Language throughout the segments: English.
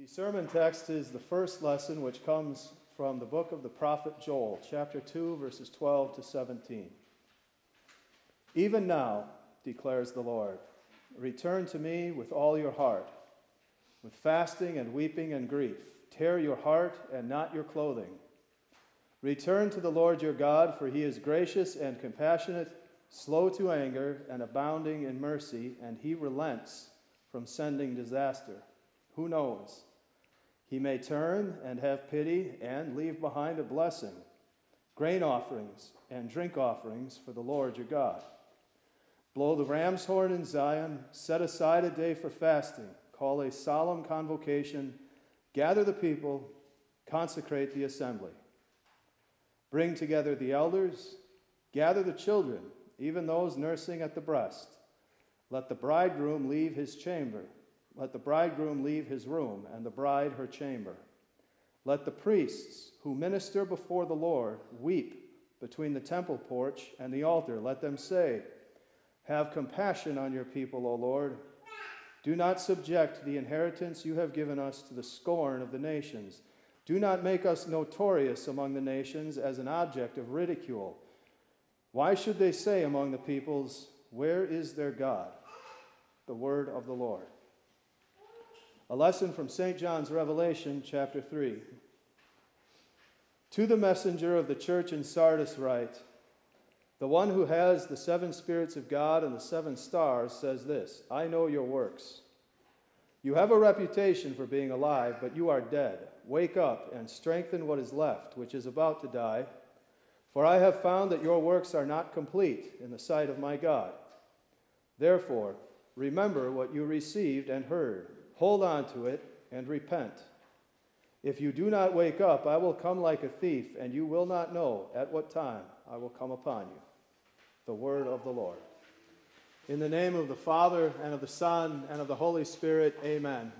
The sermon text is the first lesson, which comes from the book of the prophet Joel, chapter 2, verses 12 to 17. Even now, declares the Lord, return to me with all your heart, with fasting and weeping and grief. Tear your heart and not your clothing. Return to the Lord your God, for he is gracious and compassionate, slow to anger, and abounding in mercy, and he relents from sending disaster. Who knows? He may turn and have pity and leave behind a blessing, grain offerings and drink offerings for the Lord your God. Blow the ram's horn in Zion, set aside a day for fasting, call a solemn convocation, gather the people, consecrate the assembly. Bring together the elders, gather the children, even those nursing at the breast. Let the bridegroom leave his chamber let the bridegroom leave his room, and the bride her chamber. Let the priests who minister before the Lord weep between the temple porch and the altar. Let them say, Have compassion on your people, O Lord. Do not subject the inheritance you have given us to the scorn of the nations. Do not make us notorious among the nations as an object of ridicule. Why should they say among the peoples, Where is their God? The word of the Lord. A lesson from St. John's Revelation, chapter 3. To the messenger of the church in Sardis, write The one who has the seven spirits of God and the seven stars says this I know your works. You have a reputation for being alive, but you are dead. Wake up and strengthen what is left, which is about to die. For I have found that your works are not complete in the sight of my God. Therefore, remember what you received and heard Hold on to it and repent. If you do not wake up, I will come like a thief, and you will not know at what time I will come upon you. The word of the Lord. In the name of the Father, and of the Son, and of the Holy Spirit, amen.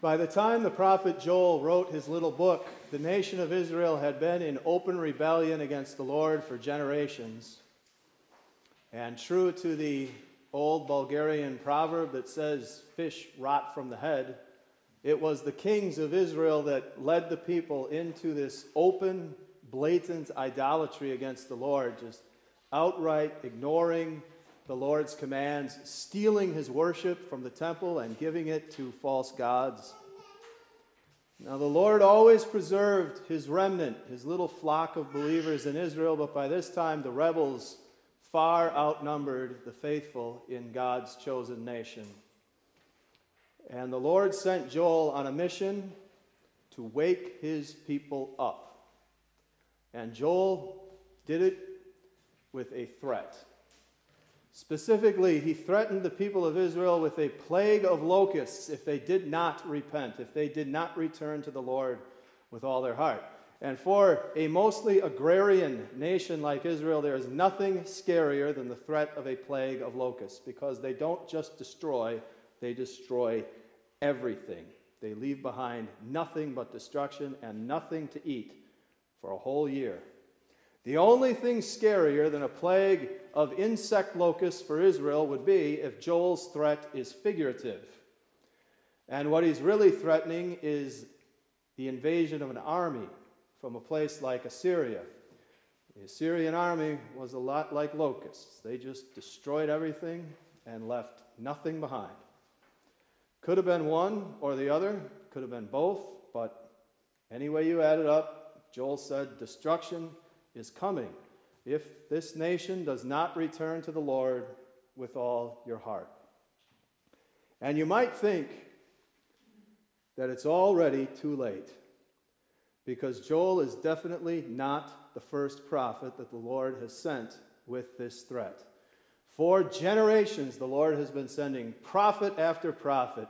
By the time the prophet Joel wrote his little book, the nation of Israel had been in open rebellion against the Lord for generations. And true to the old Bulgarian proverb that says fish rot from the head. It was the kings of Israel that led the people into this open, blatant idolatry against the Lord, just outright ignoring the Lord's commands, stealing his worship from the temple and giving it to false gods. Now, the Lord always preserved his remnant, his little flock of believers in Israel, but by this time the rebels far outnumbered the faithful in God's chosen nation. And the Lord sent Joel on a mission to wake his people up. And Joel did it with a threat. Specifically, he threatened the people of Israel with a plague of locusts if they did not repent, if they did not return to the Lord with all their heart. And for a mostly agrarian nation like Israel, there is nothing scarier than the threat of a plague of locusts because they don't just destroy, they destroy everything. They leave behind nothing but destruction and nothing to eat for a whole year. The only thing scarier than a plague of insect locusts for Israel would be if Joel's threat is figurative. And what he's really threatening is the invasion of an army from a place like Assyria. The Assyrian army was a lot like locusts, they just destroyed everything and left nothing behind. Could have been one or the other, could have been both, but any way you add it up, Joel said, destruction is coming if this nation does not return to the Lord with all your heart. And you might think that it's already too late because Joel is definitely not the first prophet that the Lord has sent with this threat. For generations, the Lord has been sending prophet after prophet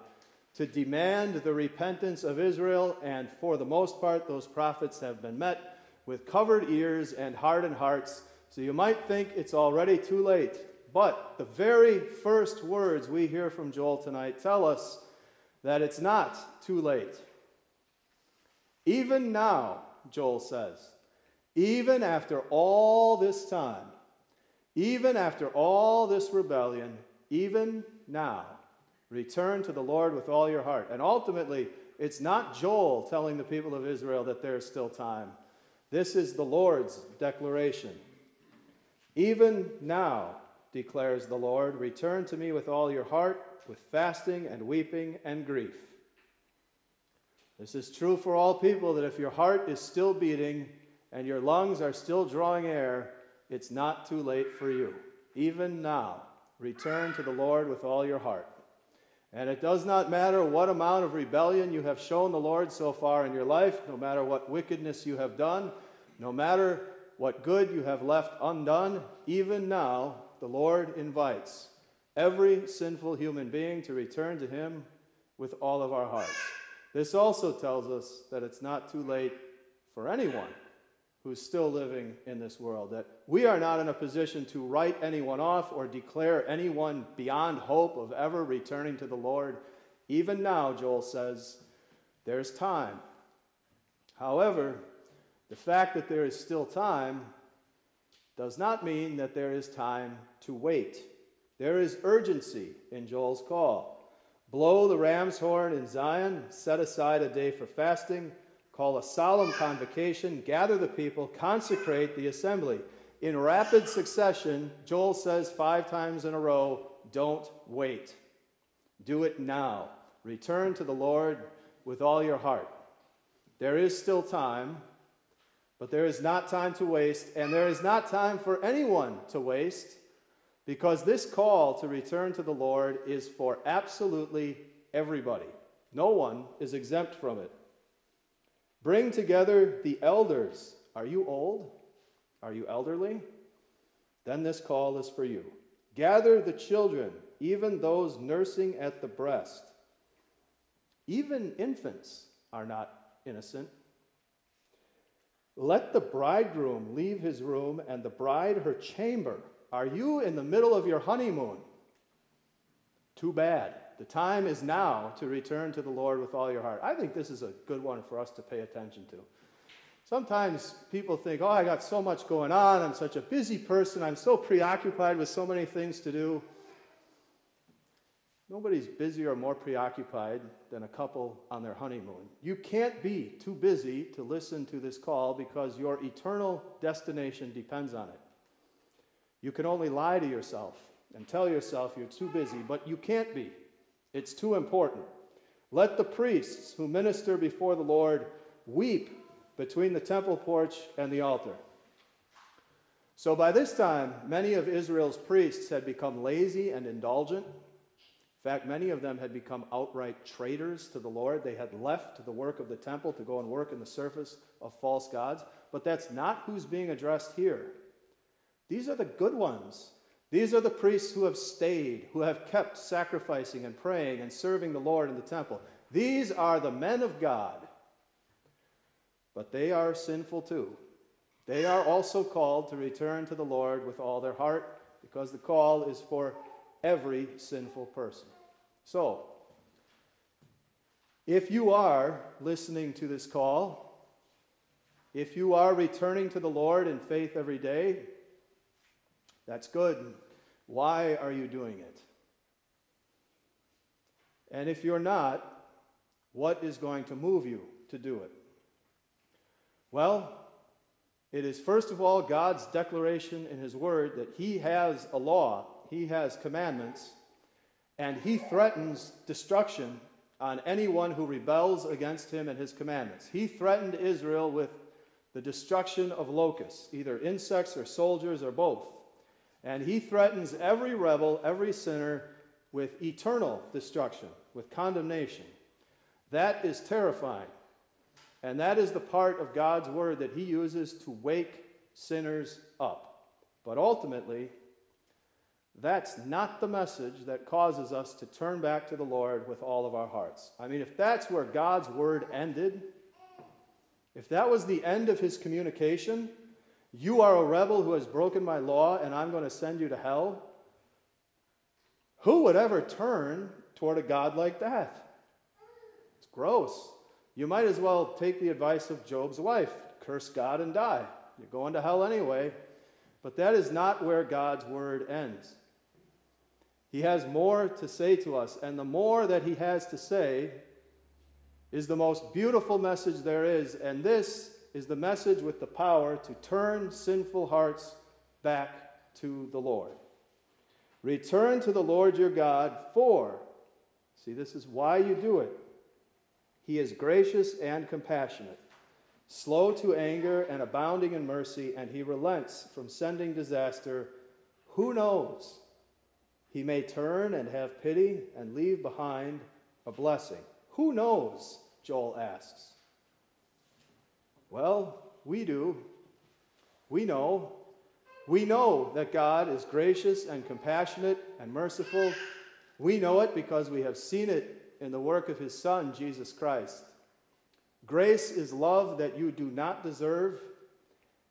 to demand the repentance of Israel, and for the most part, those prophets have been met with covered ears and hardened hearts. So you might think it's already too late. But the very first words we hear from Joel tonight tell us that it's not too late. Even now, Joel says, even after all this time, even after all this rebellion, even now, Return to the Lord with all your heart. And ultimately, it's not Joel telling the people of Israel that there's still time. This is the Lord's declaration. Even now, declares the Lord, return to me with all your heart, with fasting and weeping and grief. This is true for all people that if your heart is still beating and your lungs are still drawing air, it's not too late for you. Even now, return to the Lord with all your heart. And it does not matter what amount of rebellion you have shown the Lord so far in your life, no matter what wickedness you have done, no matter what good you have left undone, even now the Lord invites every sinful human being to return to Him with all of our hearts. This also tells us that it's not too late for anyone who's still living in this world, that we are not in a position to write anyone off or declare anyone beyond hope of ever returning to the Lord. Even now, Joel says, there's time. However, the fact that there is still time does not mean that there is time to wait. There is urgency in Joel's call. Blow the ram's horn in Zion, set aside a day for fasting call a solemn convocation, gather the people, consecrate the assembly. In rapid succession, Joel says five times in a row, don't wait. Do it now. Return to the Lord with all your heart. There is still time, but there is not time to waste, and there is not time for anyone to waste, because this call to return to the Lord is for absolutely everybody. No one is exempt from it. Bring together the elders. Are you old? Are you elderly? Then this call is for you. Gather the children, even those nursing at the breast. Even infants are not innocent. Let the bridegroom leave his room and the bride her chamber. Are you in the middle of your honeymoon? Too bad. The time is now to return to the Lord with all your heart. I think this is a good one for us to pay attention to. Sometimes people think, oh, I got so much going on. I'm such a busy person. I'm so preoccupied with so many things to do. Nobody's busier or more preoccupied than a couple on their honeymoon. You can't be too busy to listen to this call because your eternal destination depends on it. You can only lie to yourself and tell yourself you're too busy, but you can't be. It's too important. Let the priests who minister before the Lord weep between the temple porch and the altar. So by this time, many of Israel's priests had become lazy and indulgent. In fact, many of them had become outright traitors to the Lord. They had left the work of the temple to go and work in the service of false gods. But that's not who's being addressed here. These are the good ones these are the priests who have stayed, who have kept sacrificing and praying and serving the Lord in the temple. These are the men of God. But they are sinful too. They are also called to return to the Lord with all their heart, because the call is for every sinful person. So, if you are listening to this call, if you are returning to the Lord in faith every day, that's good. Why are you doing it? And if you're not, what is going to move you to do it? Well, it is first of all God's declaration in His Word that He has a law, He has commandments, and He threatens destruction on anyone who rebels against Him and His commandments. He threatened Israel with the destruction of locusts, either insects or soldiers or both. And he threatens every rebel, every sinner, with eternal destruction, with condemnation. That is terrifying. And that is the part of God's word that he uses to wake sinners up. But ultimately, that's not the message that causes us to turn back to the Lord with all of our hearts. I mean, if that's where God's word ended, if that was the end of his communication, you are a rebel who has broken my law, and I'm going to send you to hell. Who would ever turn toward a God like that? It's gross. You might as well take the advice of Job's wife curse God and die. You're going to hell anyway. But that is not where God's word ends. He has more to say to us, and the more that He has to say is the most beautiful message there is, and this is the message with the power to turn sinful hearts back to the Lord. Return to the Lord your God, for, see, this is why you do it. He is gracious and compassionate, slow to anger and abounding in mercy, and he relents from sending disaster. Who knows? He may turn and have pity and leave behind a blessing. Who knows? Joel asks. Well, we do. We know. We know that God is gracious and compassionate and merciful. We know it because we have seen it in the work of his Son, Jesus Christ. Grace is love that you do not deserve.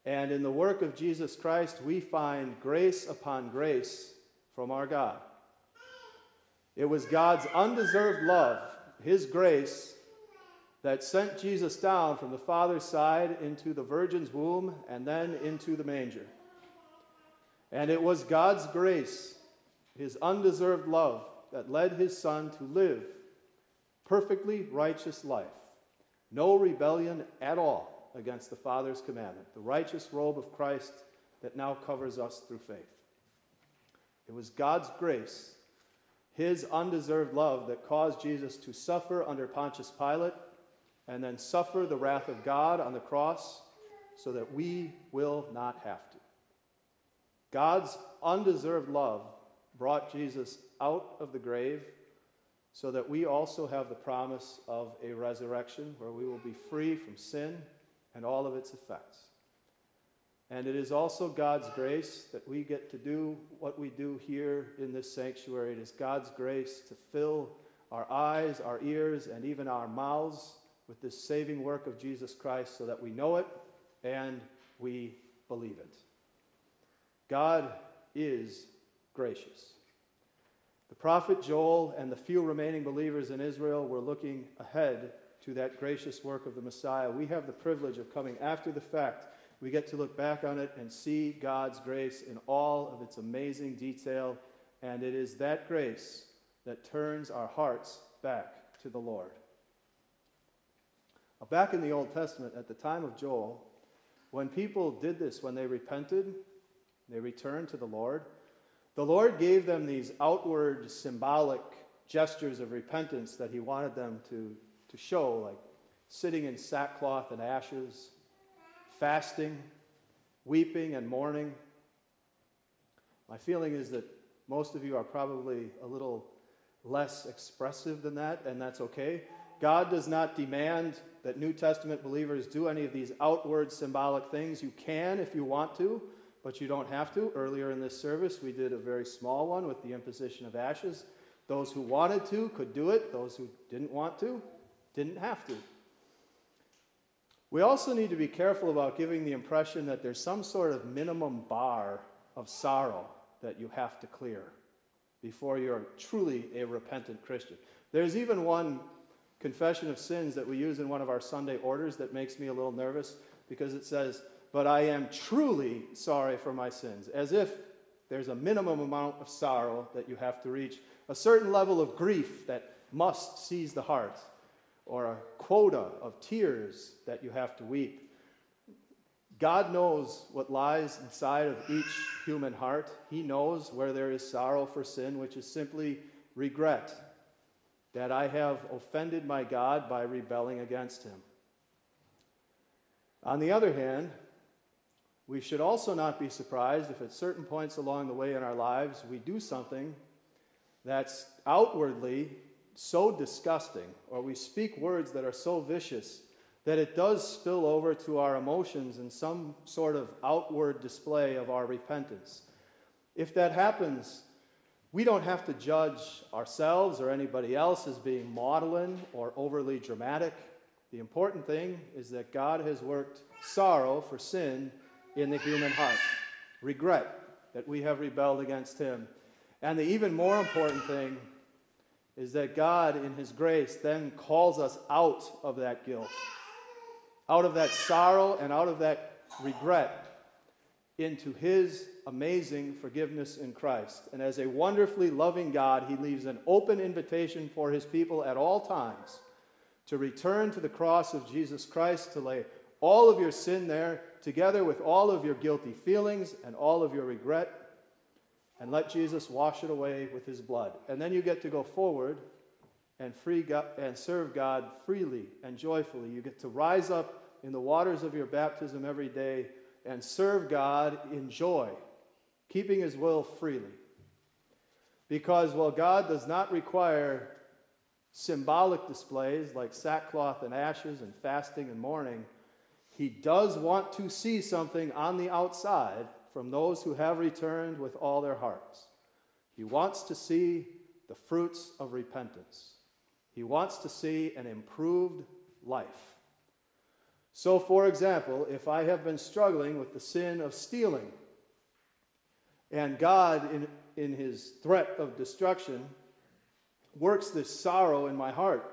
And in the work of Jesus Christ, we find grace upon grace from our God. It was God's undeserved love, his grace, that sent Jesus down from the Father's side into the Virgin's womb and then into the manger. And it was God's grace, his undeserved love, that led his Son to live perfectly righteous life, no rebellion at all against the Father's commandment, the righteous robe of Christ that now covers us through faith. It was God's grace, his undeserved love, that caused Jesus to suffer under Pontius Pilate and then suffer the wrath of God on the cross so that we will not have to. God's undeserved love brought Jesus out of the grave so that we also have the promise of a resurrection where we will be free from sin and all of its effects. And it is also God's grace that we get to do what we do here in this sanctuary. It is God's grace to fill our eyes, our ears, and even our mouths with this saving work of Jesus Christ so that we know it and we believe it. God is gracious. The prophet Joel and the few remaining believers in Israel were looking ahead to that gracious work of the Messiah. We have the privilege of coming after the fact. We get to look back on it and see God's grace in all of its amazing detail, and it is that grace that turns our hearts back to the Lord. Back in the Old Testament, at the time of Joel, when people did this, when they repented, they returned to the Lord, the Lord gave them these outward symbolic gestures of repentance that He wanted them to, to show, like sitting in sackcloth and ashes, fasting, weeping and mourning. My feeling is that most of you are probably a little less expressive than that, and that's okay. God does not demand that New Testament believers do any of these outward symbolic things. You can if you want to, but you don't have to. Earlier in this service, we did a very small one with the imposition of ashes. Those who wanted to could do it, those who didn't want to didn't have to. We also need to be careful about giving the impression that there's some sort of minimum bar of sorrow that you have to clear before you're truly a repentant Christian. There's even one confession of sins that we use in one of our Sunday orders that makes me a little nervous because it says, but I am truly sorry for my sins, as if there's a minimum amount of sorrow that you have to reach, a certain level of grief that must seize the heart, or a quota of tears that you have to weep. God knows what lies inside of each human heart. He knows where there is sorrow for sin, which is simply regret that I have offended my God by rebelling against him. On the other hand, we should also not be surprised if at certain points along the way in our lives we do something that's outwardly so disgusting, or we speak words that are so vicious that it does spill over to our emotions in some sort of outward display of our repentance. If that happens, we don't have to judge ourselves or anybody else as being maudlin or overly dramatic. The important thing is that God has worked sorrow for sin in the human heart. Regret that we have rebelled against Him. And the even more important thing is that God, in His grace, then calls us out of that guilt, out of that sorrow, and out of that regret into his amazing forgiveness in Christ. And as a wonderfully loving God, he leaves an open invitation for his people at all times to return to the cross of Jesus Christ, to lay all of your sin there, together with all of your guilty feelings and all of your regret, and let Jesus wash it away with his blood. And then you get to go forward and free God, and serve God freely and joyfully. You get to rise up in the waters of your baptism every day and serve God in joy, keeping his will freely. Because while God does not require symbolic displays like sackcloth and ashes and fasting and mourning, he does want to see something on the outside from those who have returned with all their hearts. He wants to see the fruits of repentance. He wants to see an improved life. So, for example, if I have been struggling with the sin of stealing, and God, in, in his threat of destruction, works this sorrow in my heart,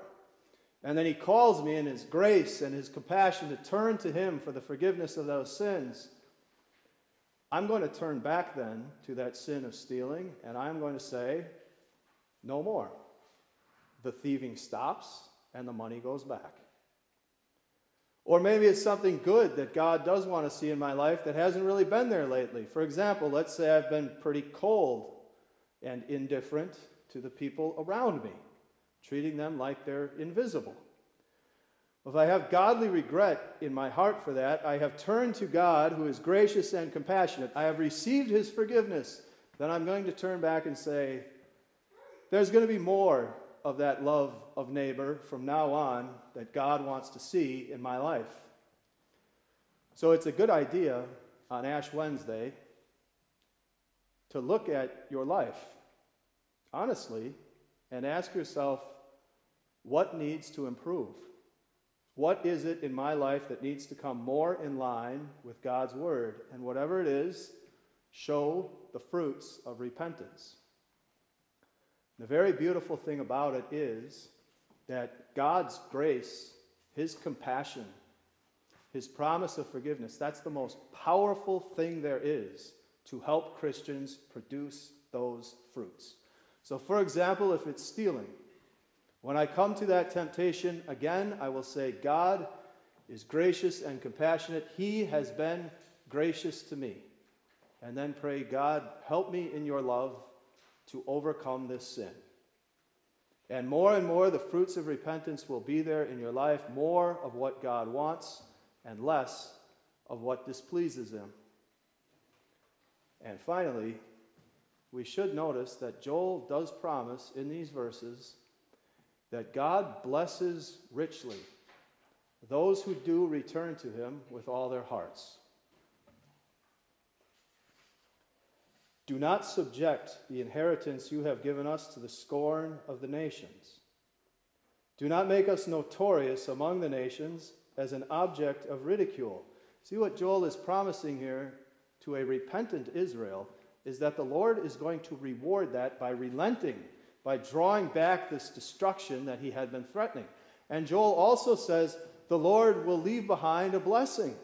and then he calls me in his grace and his compassion to turn to him for the forgiveness of those sins, I'm going to turn back then to that sin of stealing, and I'm going to say, no more. The thieving stops, and the money goes back. Or maybe it's something good that God does want to see in my life that hasn't really been there lately. For example, let's say I've been pretty cold and indifferent to the people around me, treating them like they're invisible. If I have godly regret in my heart for that, I have turned to God who is gracious and compassionate. I have received his forgiveness. Then I'm going to turn back and say, there's going to be more of that love of neighbor from now on that God wants to see in my life. So it's a good idea on Ash Wednesday to look at your life honestly and ask yourself what needs to improve? What is it in my life that needs to come more in line with God's Word? And whatever it is, show the fruits of repentance. The very beautiful thing about it is that God's grace, His compassion, His promise of forgiveness, that's the most powerful thing there is to help Christians produce those fruits. So, for example, if it's stealing, when I come to that temptation, again, I will say, God is gracious and compassionate. He has been gracious to me. And then pray, God, help me in your love to overcome this sin. And more and more, the fruits of repentance will be there in your life more of what God wants and less of what displeases Him. And finally, we should notice that Joel does promise in these verses that God blesses richly those who do return to Him with all their hearts. Do not subject the inheritance you have given us to the scorn of the nations. Do not make us notorious among the nations as an object of ridicule. See what Joel is promising here to a repentant Israel is that the Lord is going to reward that by relenting, by drawing back this destruction that he had been threatening. And Joel also says the Lord will leave behind a blessing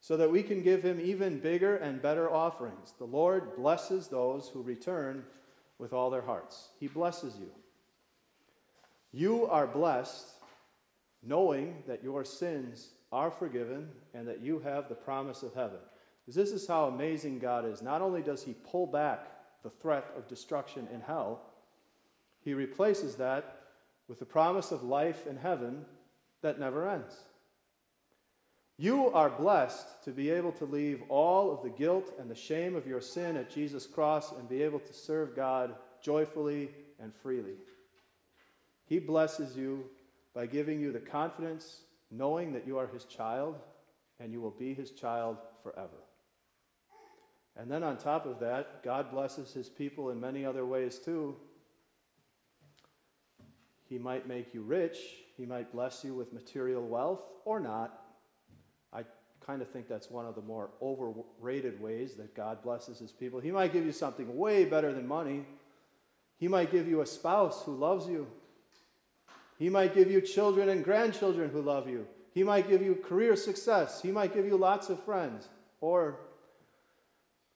so that we can give him even bigger and better offerings. The Lord blesses those who return with all their hearts. He blesses you. You are blessed knowing that your sins are forgiven and that you have the promise of heaven. Because this is how amazing God is. Not only does he pull back the threat of destruction in hell, he replaces that with the promise of life in heaven that never ends. You are blessed to be able to leave all of the guilt and the shame of your sin at Jesus' cross and be able to serve God joyfully and freely. He blesses you by giving you the confidence, knowing that you are His child and you will be His child forever. And then on top of that, God blesses His people in many other ways too. He might make you rich, He might bless you with material wealth or not kind of think that's one of the more overrated ways that God blesses his people. He might give you something way better than money. He might give you a spouse who loves you. He might give you children and grandchildren who love you. He might give you career success. He might give you lots of friends. Or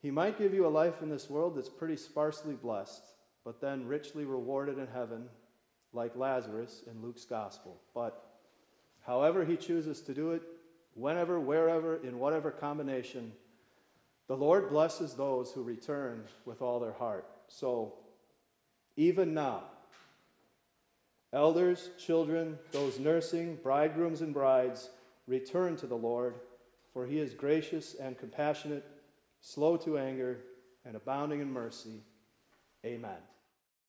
He might give you a life in this world that's pretty sparsely blessed, but then richly rewarded in heaven, like Lazarus in Luke's gospel. But however he chooses to do it, whenever, wherever, in whatever combination, the Lord blesses those who return with all their heart. So, even now, elders, children, those nursing, bridegrooms, and brides, return to the Lord, for he is gracious and compassionate, slow to anger, and abounding in mercy. Amen.